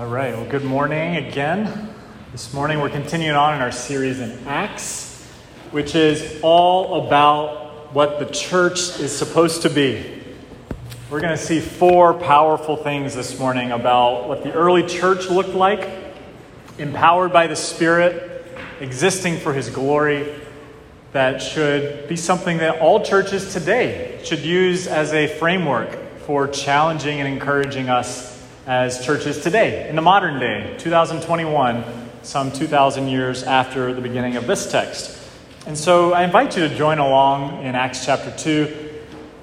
All right, well, good morning again. This morning we're continuing on in our series in Acts, which is all about what the church is supposed to be. We're going to see four powerful things this morning about what the early church looked like, empowered by the Spirit, existing for His glory, that should be something that all churches today should use as a framework for challenging and encouraging us as churches today, in the modern day, 2021, some 2,000 years after the beginning of this text. And so I invite you to join along in Acts chapter 2.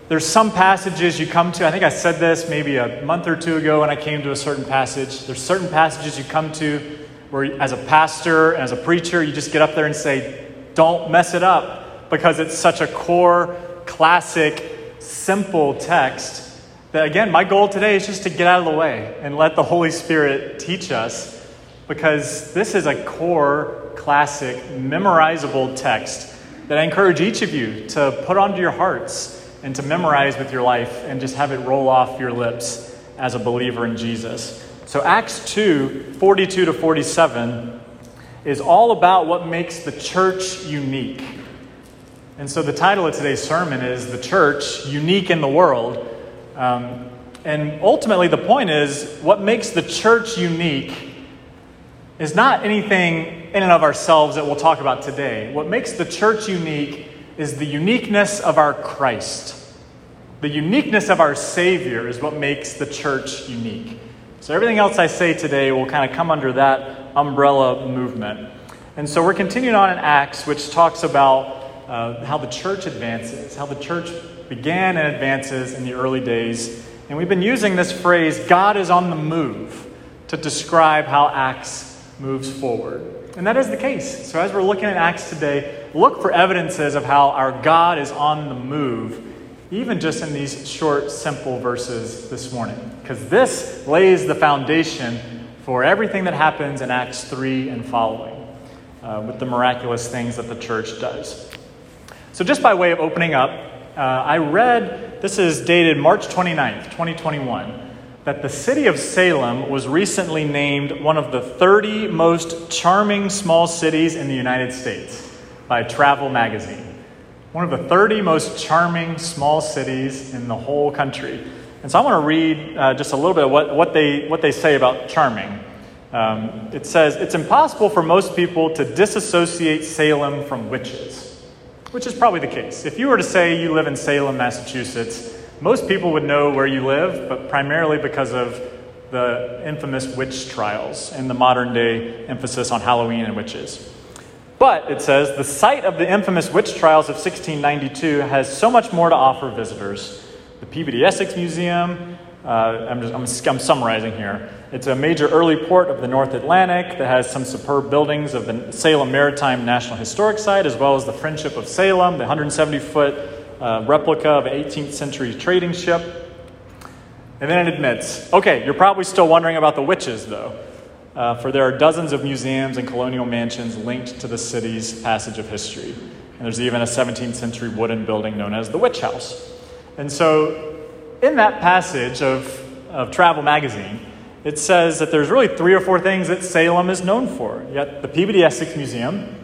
There's some passages you come to, I think I said this maybe a month or two ago when I came to a certain passage. There's certain passages you come to where, as a pastor, as a preacher, you just get up there and say, don't mess it up because it's such a core, classic, simple text that again, my goal today is just to get out of the way and let the Holy Spirit teach us because this is a core, classic, memorizable text that I encourage each of you to put onto your hearts and to memorize with your life and just have it roll off your lips as a believer in Jesus. So, Acts 2 42 to 47 is all about what makes the church unique. And so, the title of today's sermon is The Church Unique in the World. Um, and ultimately, the point is what makes the church unique is not anything in and of ourselves that we'll talk about today. What makes the church unique is the uniqueness of our Christ. The uniqueness of our Savior is what makes the church unique. So, everything else I say today will kind of come under that umbrella movement. And so, we're continuing on in Acts, which talks about uh, how the church advances, how the church began and advances in the early days. And we've been using this phrase, God is on the move, to describe how Acts moves forward. And that is the case. So as we're looking at Acts today, look for evidences of how our God is on the move, even just in these short, simple verses this morning. Because this lays the foundation for everything that happens in Acts 3 and following, uh, with the miraculous things that the church does. So, just by way of opening up, uh, I read, this is dated March 29th, 2021, that the city of Salem was recently named one of the 30 most charming small cities in the United States by Travel Magazine. One of the 30 most charming small cities in the whole country. And so I want to read uh, just a little bit of what, what, they, what they say about charming. Um, it says, It's impossible for most people to disassociate Salem from witches which is probably the case. If you were to say you live in Salem, Massachusetts, most people would know where you live, but primarily because of the infamous witch trials and the modern day emphasis on Halloween and witches. But it says the site of the infamous witch trials of 1692 has so much more to offer visitors. The Peabody Essex Museum, uh, I'm, just, I'm, I'm summarizing here. It's a major early port of the North Atlantic that has some superb buildings of the Salem Maritime National Historic Site, as well as the Friendship of Salem, the 170 foot uh, replica of an 18th century trading ship. And then it admits okay, you're probably still wondering about the witches, though, uh, for there are dozens of museums and colonial mansions linked to the city's passage of history. And there's even a 17th century wooden building known as the Witch House. And so, in that passage of, of Travel Magazine, it says that there's really three or four things that Salem is known for. You got the Peabody Essex Museum,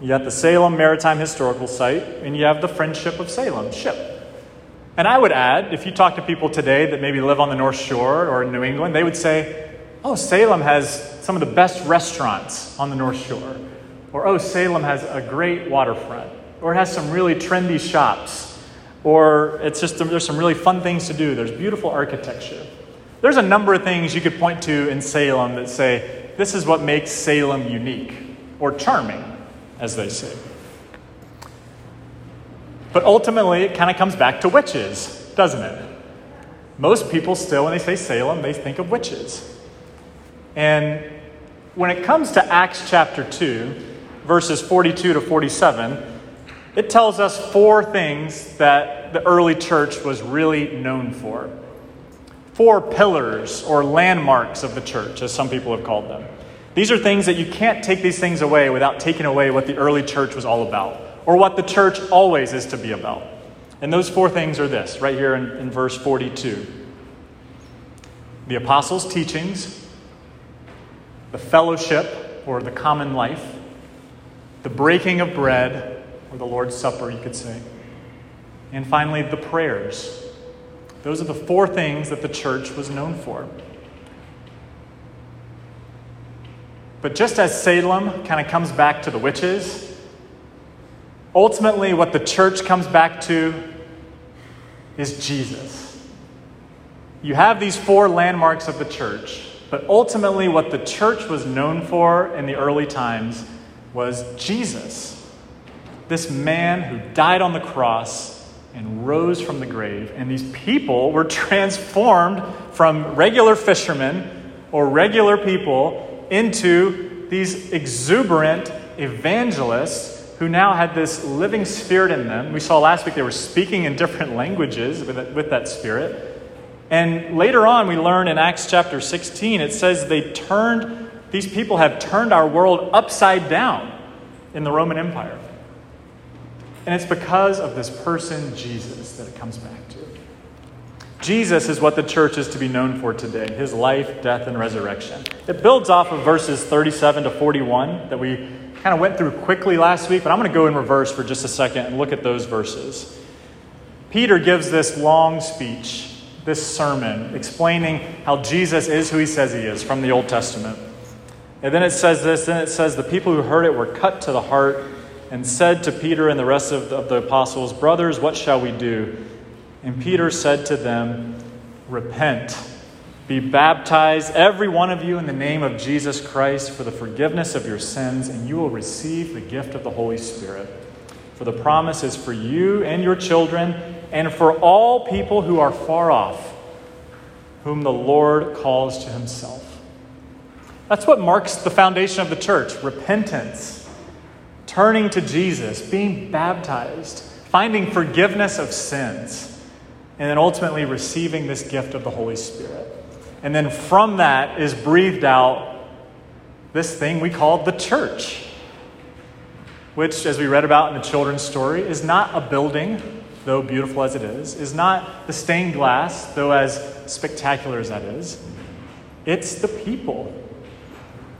you got the Salem Maritime Historical Site, and you have the Friendship of Salem ship. And I would add, if you talk to people today that maybe live on the North Shore or in New England, they would say, oh, Salem has some of the best restaurants on the North Shore. Or, oh, Salem has a great waterfront. Or it has some really trendy shops. Or it's just, there's some really fun things to do. There's beautiful architecture. There's a number of things you could point to in Salem that say, this is what makes Salem unique or charming, as they say. But ultimately, it kind of comes back to witches, doesn't it? Most people still, when they say Salem, they think of witches. And when it comes to Acts chapter 2, verses 42 to 47, it tells us four things that the early church was really known for four pillars or landmarks of the church, as some people have called them. These are things that you can't take these things away without taking away what the early church was all about, or what the church always is to be about. And those four things are this, right here in, in verse 42 the apostles' teachings, the fellowship or the common life, the breaking of bread or the Lord's Supper, you could say, and finally, the prayers. Those are the four things that the church was known for. But just as Salem kind of comes back to the witches, ultimately what the church comes back to is Jesus. You have these four landmarks of the church, but ultimately what the church was known for in the early times was Jesus. This man who died on the cross and rose from the grave. And these people were transformed from regular fishermen or regular people into these exuberant evangelists who now had this living spirit in them. We saw last week they were speaking in different languages with that, with that spirit. And later on, we learn in Acts chapter 16, it says they turned, these people have turned our world upside down in the Roman Empire. And it's because of this person, Jesus, that it comes back to. Jesus is what the church is to be known for today his life, death, and resurrection. It builds off of verses 37 to 41 that we kind of went through quickly last week, but I'm going to go in reverse for just a second and look at those verses. Peter gives this long speech, this sermon, explaining how Jesus is who he says he is from the Old Testament. And then it says this, then it says, the people who heard it were cut to the heart and said to Peter and the rest of the, of the apostles, Brothers, what shall we do? And Peter said to them, Repent, be baptized, every one of you, in the name of Jesus Christ for the forgiveness of your sins, and you will receive the gift of the Holy Spirit. For the promise is for you and your children, and for all people who are far off, whom the Lord calls to himself. That's what marks the foundation of the church repentance turning to Jesus, being baptized, finding forgiveness of sins, and then ultimately receiving this gift of the Holy Spirit. And then from that is breathed out this thing we call the church, which, as we read about in the children's story, is not a building, though beautiful as it is, is not the stained glass, though as spectacular as that is. It's the people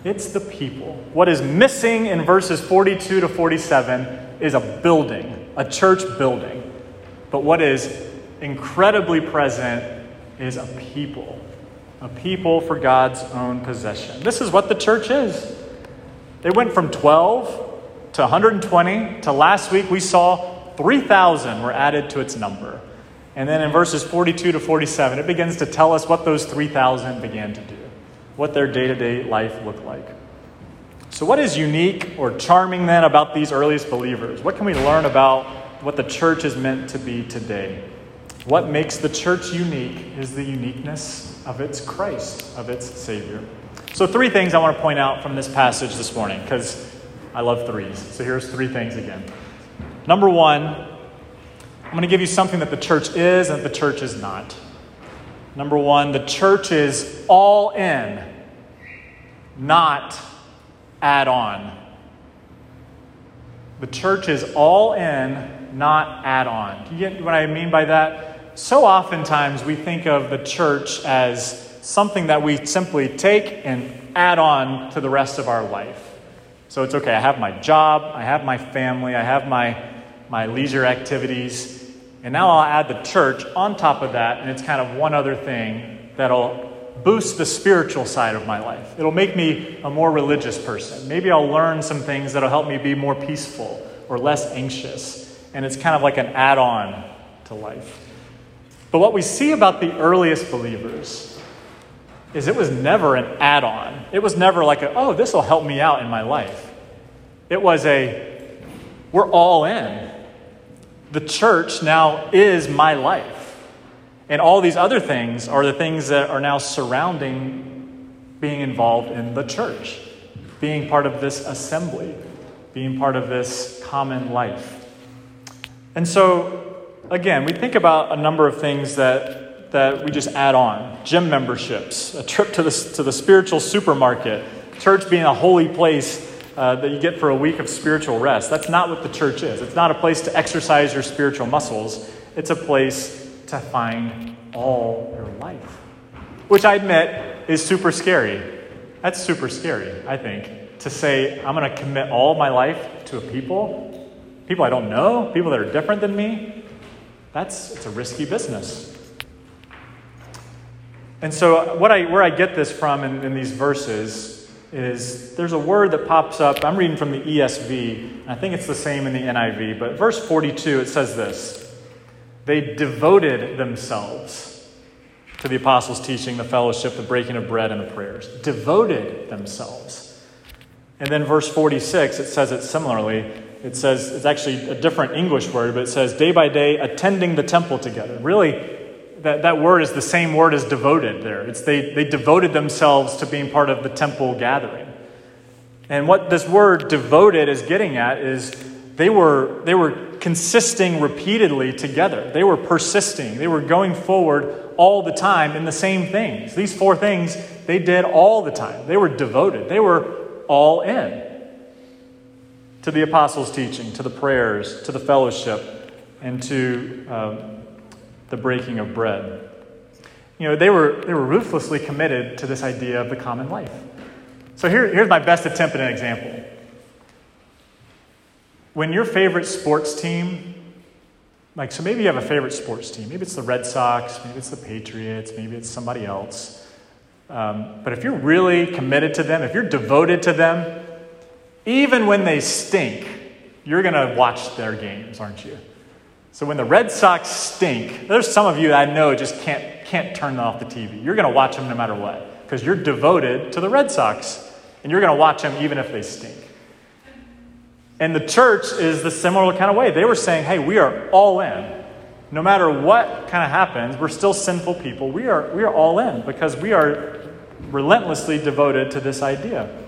it's the people. What is missing in verses 42 to 47 is a building, a church building. But what is incredibly present is a people, a people for God's own possession. This is what the church is. They went from 12 to 120 to last week we saw 3,000 were added to its number. And then in verses 42 to 47, it begins to tell us what those 3,000 began to do what their day to day life looked like. So, what is unique or charming then about these earliest believers? What can we learn about what the church is meant to be today? What makes the church unique is the uniqueness of its Christ, of its Savior. So, three things I want to point out from this passage this morning, because I love threes. So, here's three things again. Number one, I'm going to give you something that the church is and the church is not. Number one, the church is all in, not add on. The church is all in, not add on. Do you get what I mean by that? So oftentimes we think of the church as something that we simply take and add on to the rest of our life. So it's okay, I have my job, I have my family, I have my, my leisure activities. And now I'll add the church on top of that, and it's kind of one other thing that'll boost the spiritual side of my life. It'll make me a more religious person. Maybe I'll learn some things that'll help me be more peaceful or less anxious. And it's kind of like an add on to life. But what we see about the earliest believers is it was never an add on. It was never like, a, oh, this will help me out in my life. It was a, we're all in the church now is my life. And all these other things are the things that are now surrounding being involved in the church, being part of this assembly, being part of this common life. And so, again, we think about a number of things that, that we just add on gym memberships, a trip to the, to the spiritual supermarket, church being a holy place uh, that you get for a week of spiritual rest. That's not what the church is. It's not a place to exercise your spiritual muscles, it's a place to find all your life, which I admit is super scary. That's super scary, I think, to say, I'm going to commit all my life to a people, people I don't know, people that are different than me. That's it's a risky business. And so, what I, where I get this from in, in these verses is there's a word that pops up. I'm reading from the ESV. I think it's the same in the NIV, but verse 42 it says this They devoted themselves to the apostles' teaching, the fellowship, the breaking of bread, and the prayers. Devoted themselves. And then verse 46, it says it similarly. It says, it's actually a different English word, but it says, day by day, attending the temple together. Really, that, that word is the same word as devoted there. It's they, they devoted themselves to being part of the temple gathering. And what this word devoted is getting at is they were, they were consisting repeatedly together. They were persisting. They were going forward all the time in the same things. These four things they did all the time. They were devoted, they were all in to the apostles' teaching, to the prayers, to the fellowship, and to um, the breaking of bread. You know, they were, they were ruthlessly committed to this idea of the common life. So here, here's my best attempt at an example. When your favorite sports team like, so maybe you have a favorite sports team. Maybe it's the Red Sox, maybe it's the Patriots, maybe it's somebody else. Um, but if you're really committed to them, if you're devoted to them, even when they stink, you're going to watch their games, aren't you? So when the Red Sox stink, there's some of you I know just can't, can't turn off the TV. You're going to watch them no matter what because you're devoted to the Red Sox and you're going to watch them even if they stink. And the church is the similar kind of way. They were saying, hey, we are all in. No matter what kind of happens, we're still sinful people. We are, we are all in because we are relentlessly devoted to this idea.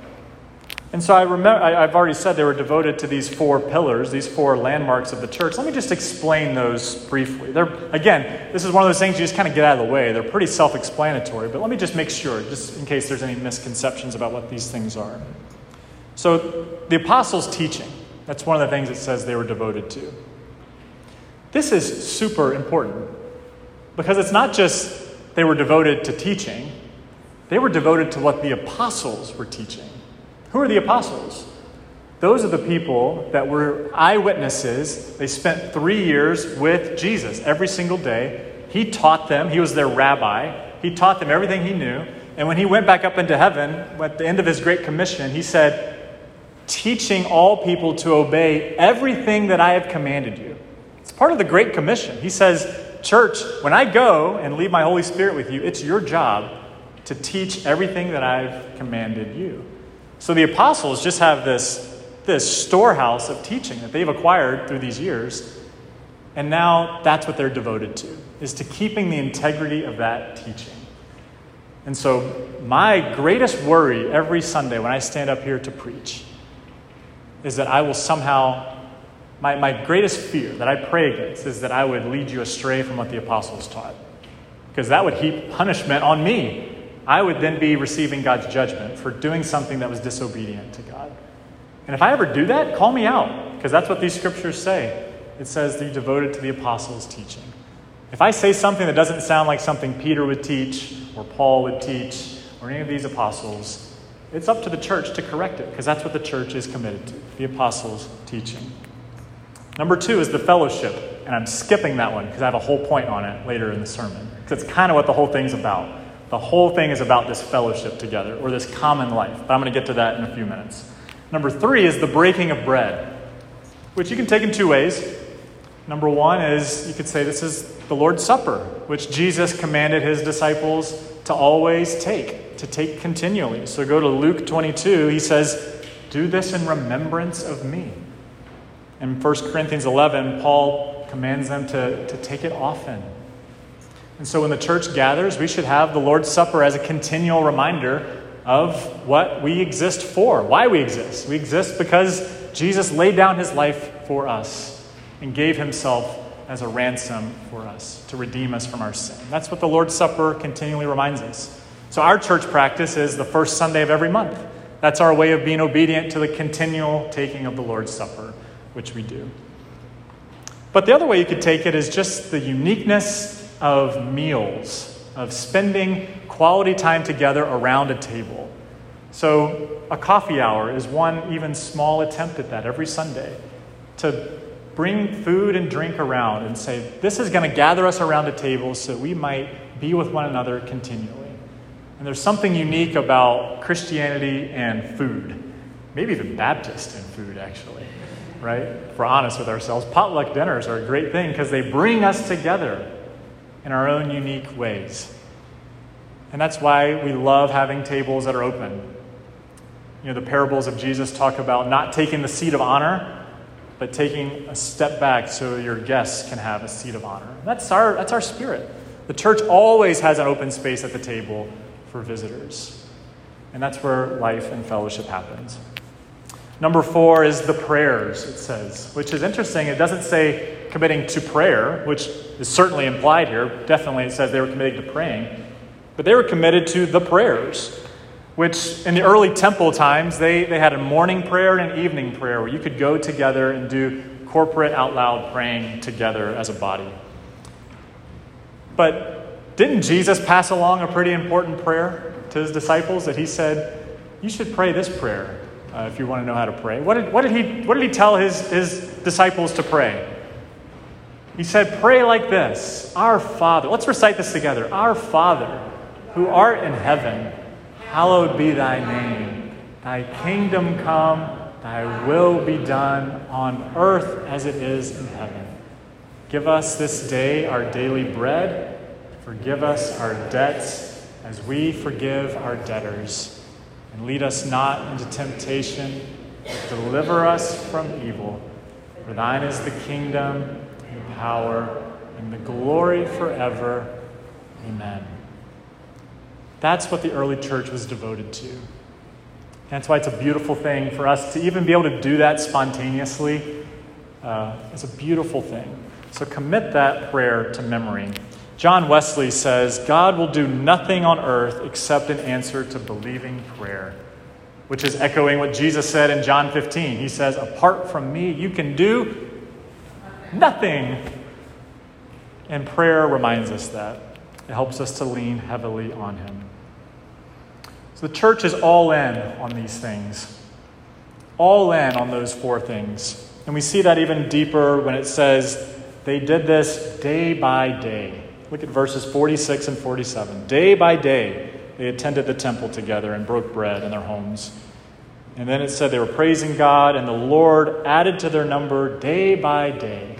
And so I remember, I, have already said they were devoted to these four pillars, these four landmarks of the church. Let me just explain those briefly. They're, again, this is one of those things you just kind of get out of the way. They're pretty self explanatory, but let me just make sure, just in case there's any misconceptions about what these things are. So, the apostles' teaching, that's one of the things it says they were devoted to. This is super important because it's not just they were devoted to teaching, they were devoted to what the apostles were teaching. Who are the apostles? Those are the people that were eyewitnesses. They spent three years with Jesus every single day. He taught them, he was their rabbi. He taught them everything he knew. And when he went back up into heaven, at the end of his Great Commission, he said, teaching all people to obey everything that I have commanded you. It's part of the Great Commission. He says, Church, when I go and leave my Holy Spirit with you, it's your job to teach everything that I've commanded you. So the apostles just have this, this storehouse of teaching that they've acquired through these years. And now that's what they're devoted to, is to keeping the integrity of that teaching. And so, my greatest worry every Sunday when I stand up here to preach is that I will somehow, my, my greatest fear that I pray against is that I would lead you astray from what the apostles taught. Because that would heap punishment on me. I would then be receiving God's judgment for doing something that was disobedient to God. And if I ever do that, call me out, because that's what these scriptures say. It says they're devoted to the apostles' teaching. If I say something that doesn't sound like something Peter would teach, or Paul would teach, or any of these apostles, it's up to the church to correct it because that's what the church is committed to the apostles' teaching. Number two is the fellowship. And I'm skipping that one because I have a whole point on it later in the sermon. Because it's kind of what the whole thing's about. The whole thing is about this fellowship together or this common life. But I'm going to get to that in a few minutes. Number three is the breaking of bread, which you can take in two ways. Number one is you could say this is the Lord's Supper, which Jesus commanded his disciples to always take to take continually. So go to Luke 22. He says, Do this in remembrance of me. In 1 Corinthians 11, Paul commands them to, to take it often. And so when the church gathers, we should have the Lord's Supper as a continual reminder of what we exist for, why we exist. We exist because Jesus laid down his life for us and gave himself as a ransom for us to redeem us from our sin. That's what the Lord's Supper continually reminds us. So, our church practice is the first Sunday of every month. That's our way of being obedient to the continual taking of the Lord's Supper, which we do. But the other way you could take it is just the uniqueness of meals, of spending quality time together around a table. So, a coffee hour is one even small attempt at that every Sunday to bring food and drink around and say, This is going to gather us around a table so we might be with one another continually. And there's something unique about Christianity and food, maybe even Baptist and food, actually, right? If we're honest with ourselves, potluck dinners are a great thing because they bring us together in our own unique ways. And that's why we love having tables that are open you know, the parables of Jesus talk about not taking the seat of honor, but taking a step back so your guests can have a seat of honor. That's our, that's our spirit. The church always has an open space at the table for visitors. And that's where life and fellowship happens. Number four is the prayers, it says, which is interesting. It doesn't say committing to prayer, which is certainly implied here. Definitely, it says they were committed to praying. But they were committed to the prayers which in the early temple times, they, they had a morning prayer and an evening prayer where you could go together and do corporate out loud praying together as a body. But didn't Jesus pass along a pretty important prayer to his disciples that he said, You should pray this prayer uh, if you want to know how to pray? What did, what did, he, what did he tell his, his disciples to pray? He said, Pray like this Our Father. Let's recite this together. Our Father, who art in heaven hallowed be thy name. Thy kingdom come, thy will be done on earth as it is in heaven. Give us this day our daily bread. Forgive us our debts as we forgive our debtors. And lead us not into temptation, but deliver us from evil. For thine is the kingdom, the power, and the glory forever. Amen. That's what the early church was devoted to. That's why it's a beautiful thing for us to even be able to do that spontaneously. Uh, it's a beautiful thing. So commit that prayer to memory. John Wesley says, God will do nothing on earth except in answer to believing prayer, which is echoing what Jesus said in John 15. He says, Apart from me, you can do nothing. And prayer reminds us that. It helps us to lean heavily on Him. So the church is all in on these things, all in on those four things. And we see that even deeper when it says they did this day by day. Look at verses 46 and 47. Day by day, they attended the temple together and broke bread in their homes. And then it said they were praising God, and the Lord added to their number day by day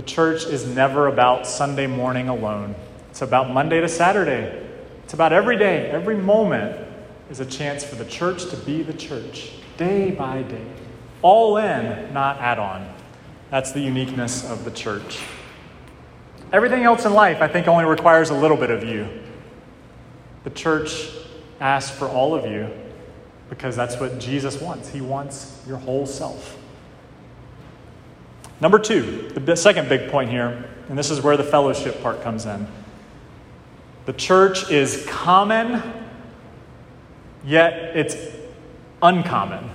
the church is never about Sunday morning alone. It's about Monday to Saturday. It's about every day, every moment is a chance for the church to be the church, day by day. All in, not add on. That's the uniqueness of the church. Everything else in life, I think, only requires a little bit of you. The church asks for all of you because that's what Jesus wants. He wants your whole self. Number two, the second big point here, and this is where the fellowship part comes in. The church is common, yet it's uncommon.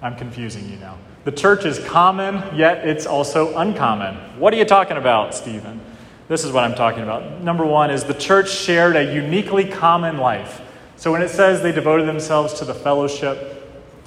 I'm confusing you now. The church is common, yet it's also uncommon. What are you talking about, Stephen? This is what I'm talking about. Number one is the church shared a uniquely common life. So when it says they devoted themselves to the fellowship,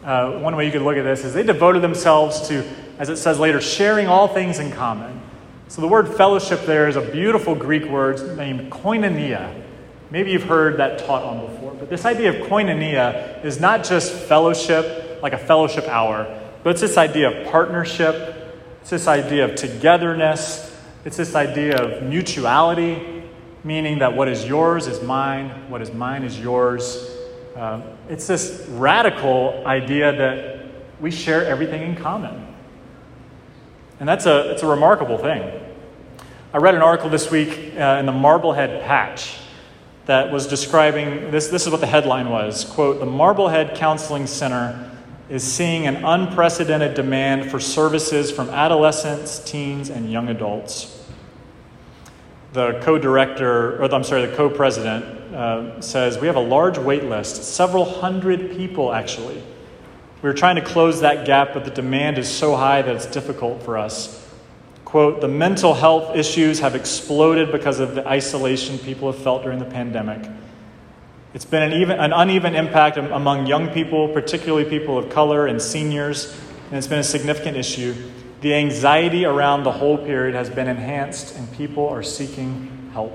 uh, one way you could look at this is they devoted themselves to, as it says later, sharing all things in common. So the word fellowship there is a beautiful Greek word named koinonia. Maybe you've heard that taught on before, but this idea of koinonia is not just fellowship, like a fellowship hour, but it's this idea of partnership, it's this idea of togetherness, it's this idea of mutuality, meaning that what is yours is mine, what is mine is yours. Um, it's this radical idea that we share everything in common. And that's a, it's a remarkable thing. I read an article this week uh, in the Marblehead Patch that was describing this. This is what the headline was quote, The Marblehead Counseling Center is seeing an unprecedented demand for services from adolescents, teens, and young adults the co-director, or I'm sorry, the co-president uh, says we have a large wait list, several hundred people actually. We're trying to close that gap, but the demand is so high that it's difficult for us. Quote, the mental health issues have exploded because of the isolation people have felt during the pandemic. It's been an, even, an uneven impact among young people, particularly people of color and seniors, and it's been a significant issue. The anxiety around the whole period has been enhanced, and people are seeking help.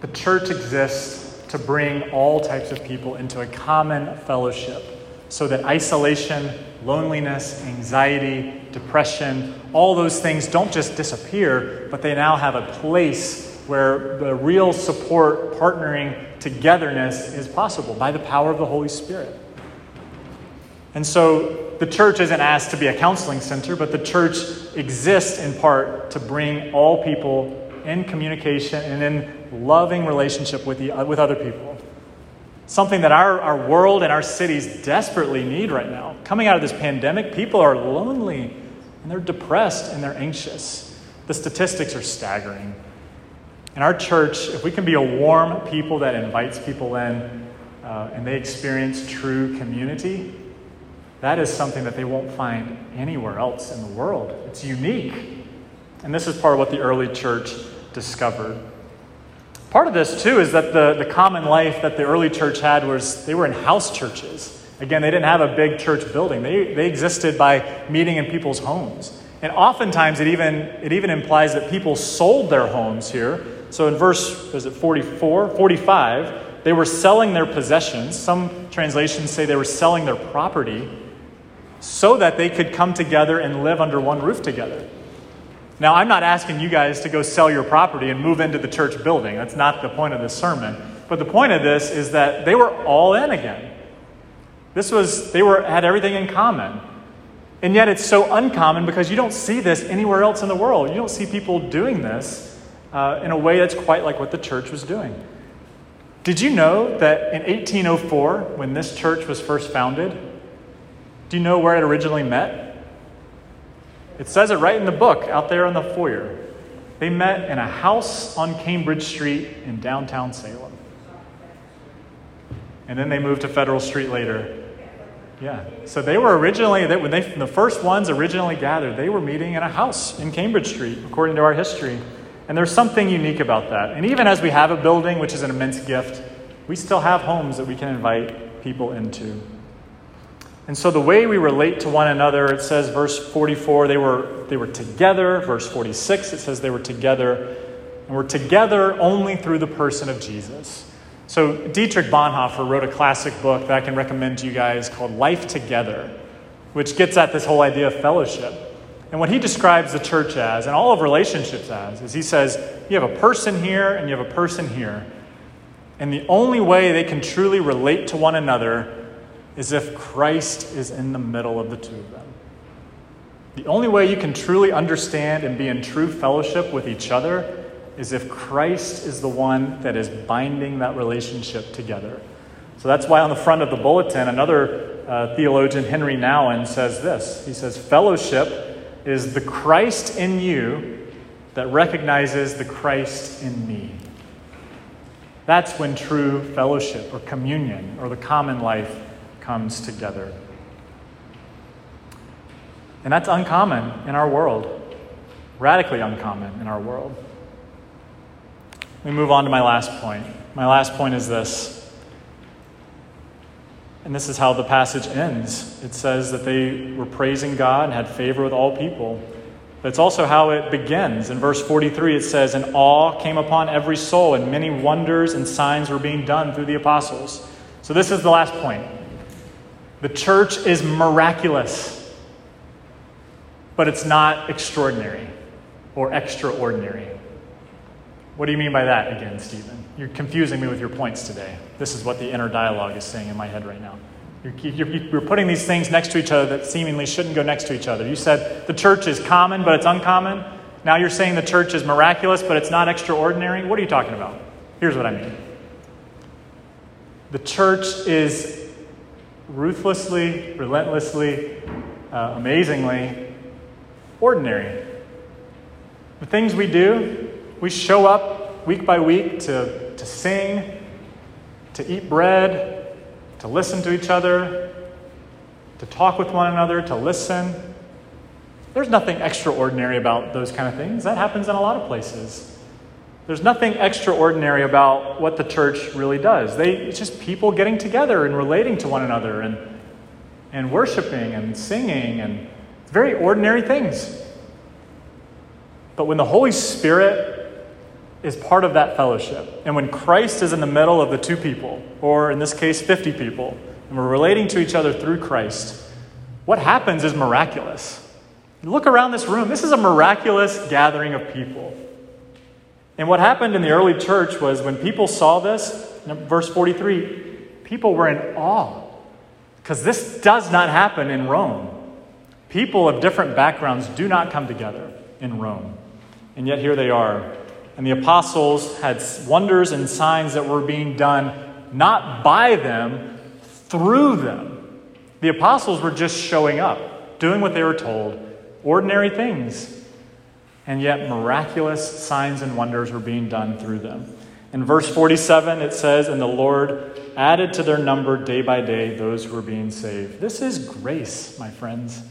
The church exists to bring all types of people into a common fellowship so that isolation, loneliness, anxiety, depression, all those things don't just disappear, but they now have a place where the real support, partnering, togetherness is possible by the power of the Holy Spirit. And so the church isn't asked to be a counseling center, but the church exists in part to bring all people in communication and in loving relationship with, the, with other people. Something that our, our world and our cities desperately need right now. Coming out of this pandemic, people are lonely and they're depressed and they're anxious. The statistics are staggering. In our church, if we can be a warm people that invites people in uh, and they experience true community, that is something that they won't find anywhere else in the world. It's unique. And this is part of what the early church discovered. Part of this, too, is that the, the common life that the early church had was they were in house churches. Again, they didn't have a big church building, they, they existed by meeting in people's homes. And oftentimes it even, it even implies that people sold their homes here. So in verse, is it 44, 45, they were selling their possessions. Some translations say they were selling their property so that they could come together and live under one roof together. Now, I'm not asking you guys to go sell your property and move into the church building. That's not the point of this sermon. But the point of this is that they were all in again. This was, they were, had everything in common. And yet it's so uncommon because you don't see this anywhere else in the world. You don't see people doing this uh, in a way that's quite like what the church was doing. Did you know that in 1804, when this church was first founded, do you know where it originally met? It says it right in the book out there in the foyer. They met in a house on Cambridge Street in downtown Salem. And then they moved to Federal Street later. Yeah. So they were originally, they, when they, the first ones originally gathered, they were meeting in a house in Cambridge Street, according to our history. And there's something unique about that. And even as we have a building, which is an immense gift, we still have homes that we can invite people into. And so the way we relate to one another, it says, verse 44, they were, they were together. Verse 46, it says they were together. And we're together only through the person of Jesus. So Dietrich Bonhoeffer wrote a classic book that I can recommend to you guys called Life Together, which gets at this whole idea of fellowship. And what he describes the church as, and all of relationships as, is he says, you have a person here and you have a person here. And the only way they can truly relate to one another is if Christ is in the middle of the two of them. The only way you can truly understand and be in true fellowship with each other is if Christ is the one that is binding that relationship together. So that's why on the front of the bulletin, another uh, theologian, Henry Nouwen, says this. He says, Fellowship is the Christ in you that recognizes the Christ in me. That's when true fellowship or communion or the common life comes together. And that's uncommon in our world, radically uncommon in our world. We move on to my last point. My last point is this. And this is how the passage ends. It says that they were praising God and had favor with all people. It's also how it begins. In verse 43, it says, And awe came upon every soul, and many wonders and signs were being done through the apostles. So, this is the last point. The church is miraculous, but it's not extraordinary or extraordinary. What do you mean by that again, Stephen? You're confusing me with your points today. This is what the inner dialogue is saying in my head right now. You're, you're, you're, putting these things next to each other that seemingly shouldn't go next to each other. You said the church is common, but it's uncommon. Now you're saying the church is miraculous, but it's not extraordinary. What are you talking about? Here's what I mean the church is ruthlessly, relentlessly, uh, amazingly ordinary. The things we do, we show up week by week to, to sing, to eat bread, to listen to each other, to talk with one another, to listen. There's nothing extraordinary about those kind of things. That happens in a lot of places. There's nothing extraordinary about what the church really does. They, it's just people getting together and relating to one another and, and worshiping and singing and very ordinary things. But when the Holy Spirit is part of that fellowship, and when Christ is in the middle of the two people, or in this case, 50 people, and we're relating to each other through Christ, what happens is miraculous. Look around this room. This is a miraculous gathering of people. And what happened in the early church was when people saw this, verse 43, people were in awe. Because this does not happen in Rome. People of different backgrounds do not come together in Rome. And yet here they are. And the apostles had wonders and signs that were being done not by them, through them. The apostles were just showing up, doing what they were told, ordinary things. And yet miraculous signs and wonders were being done through them. In verse 47, it says, And the Lord added to their number day by day those who were being saved. This is grace, my friends.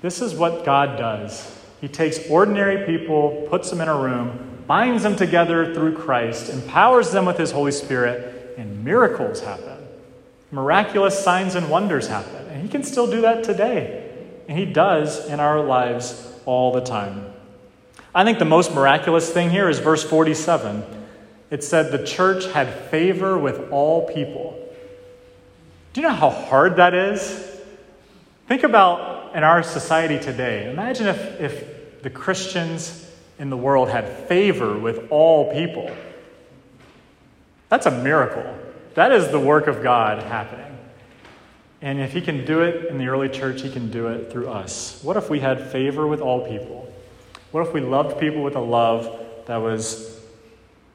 This is what God does. He takes ordinary people, puts them in a room, binds them together through Christ, empowers them with His Holy Spirit, and miracles happen. Miraculous signs and wonders happen. And He can still do that today. And He does in our lives all the time. I think the most miraculous thing here is verse 47. It said the church had favor with all people. Do you know how hard that is? Think about in our society today. Imagine if, if the Christians in the world had favor with all people. That's a miracle. That is the work of God happening. And if He can do it in the early church, He can do it through us. What if we had favor with all people? What if we loved people with a love that was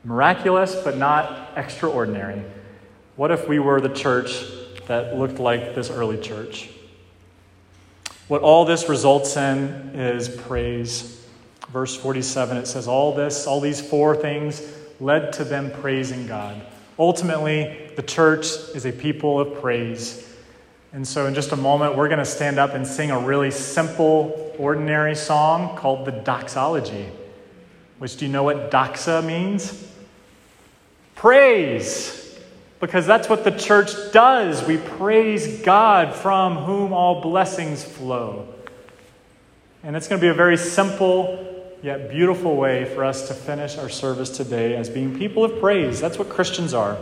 miraculous but not extraordinary? What if we were the church that looked like this early church? What all this results in is praise. Verse 47, it says, All this, all these four things led to them praising God. Ultimately, the church is a people of praise. And so, in just a moment, we're going to stand up and sing a really simple, ordinary song called the Doxology. Which, do you know what doxa means? Praise because that's what the church does. We praise God from whom all blessings flow. And it's going to be a very simple yet beautiful way for us to finish our service today as being people of praise. That's what Christians are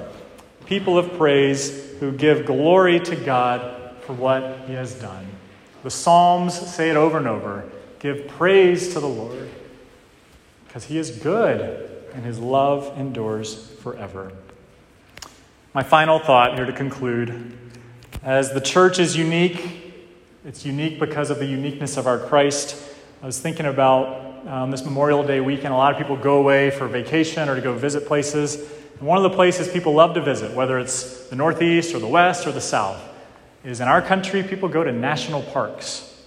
people of praise who give glory to God for what He has done. The Psalms say it over and over give praise to the Lord because He is good and His love endures forever. My final thought here to conclude as the church is unique, it's unique because of the uniqueness of our Christ. I was thinking about um, this Memorial Day weekend. A lot of people go away for vacation or to go visit places. And one of the places people love to visit, whether it's the Northeast or the West or the South, is in our country, people go to national parks.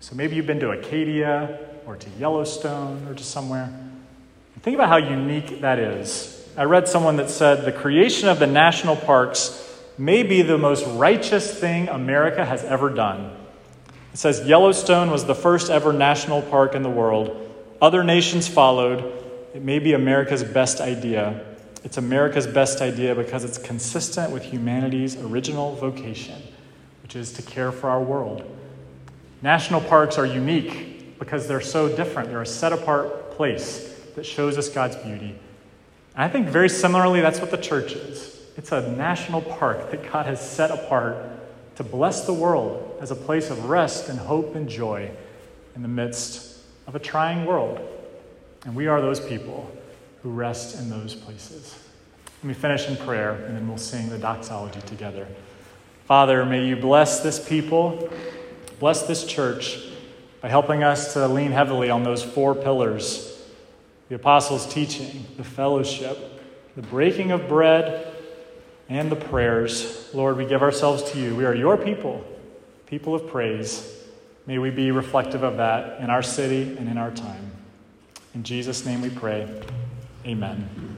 So maybe you've been to Acadia or to Yellowstone or to somewhere. Think about how unique that is I read someone that said the creation of the national parks may be the most righteous thing America has ever done. It says Yellowstone was the first ever national park in the world. Other nations followed. It may be America's best idea. It's America's best idea because it's consistent with humanity's original vocation, which is to care for our world. National parks are unique because they're so different. They're a set apart place that shows us God's beauty. And I think very similarly, that's what the church is. It's a national park that God has set apart to bless the world as a place of rest and hope and joy in the midst of a trying world. And we are those people who rest in those places. Let me finish in prayer, and then we'll sing the doxology together. Father, may you bless this people, bless this church by helping us to lean heavily on those four pillars the apostles' teaching, the fellowship, the breaking of bread, and the prayers. Lord, we give ourselves to you. We are your people, people of praise. May we be reflective of that in our city and in our time. In Jesus' name we pray. Amen.